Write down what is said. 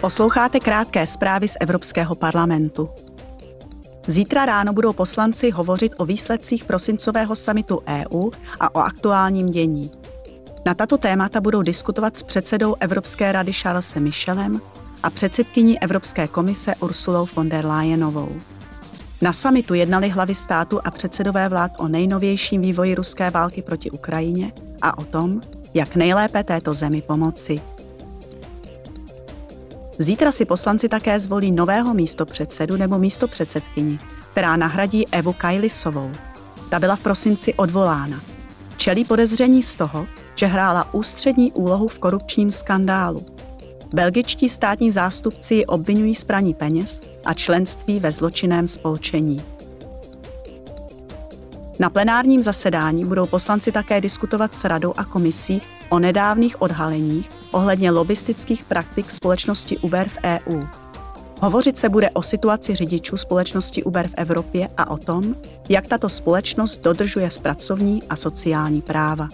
Posloucháte krátké zprávy z Evropského parlamentu. Zítra ráno budou poslanci hovořit o výsledcích prosincového samitu EU a o aktuálním dění. Na tato témata budou diskutovat s předsedou Evropské rady Charlesem Michelem a předsedkyní Evropské komise Ursulou von der Leyenovou. Na samitu jednali hlavy státu a předsedové vlád o nejnovějším vývoji ruské války proti Ukrajině a o tom, jak nejlépe této zemi pomoci. Zítra si poslanci také zvolí nového místopředsedu nebo místopředsedkyni, která nahradí Evu Kajlisovou. Ta byla v prosinci odvolána. Čelí podezření z toho, že hrála ústřední úlohu v korupčním skandálu. Belgičtí státní zástupci ji obvinují z praní peněz a členství ve zločinném spolčení. Na plenárním zasedání budou poslanci také diskutovat s radou a komisí o nedávných odhaleních ohledně lobistických praktik společnosti Uber v EU. Hovořit se bude o situaci řidičů společnosti Uber v Evropě a o tom, jak tato společnost dodržuje pracovní a sociální práva.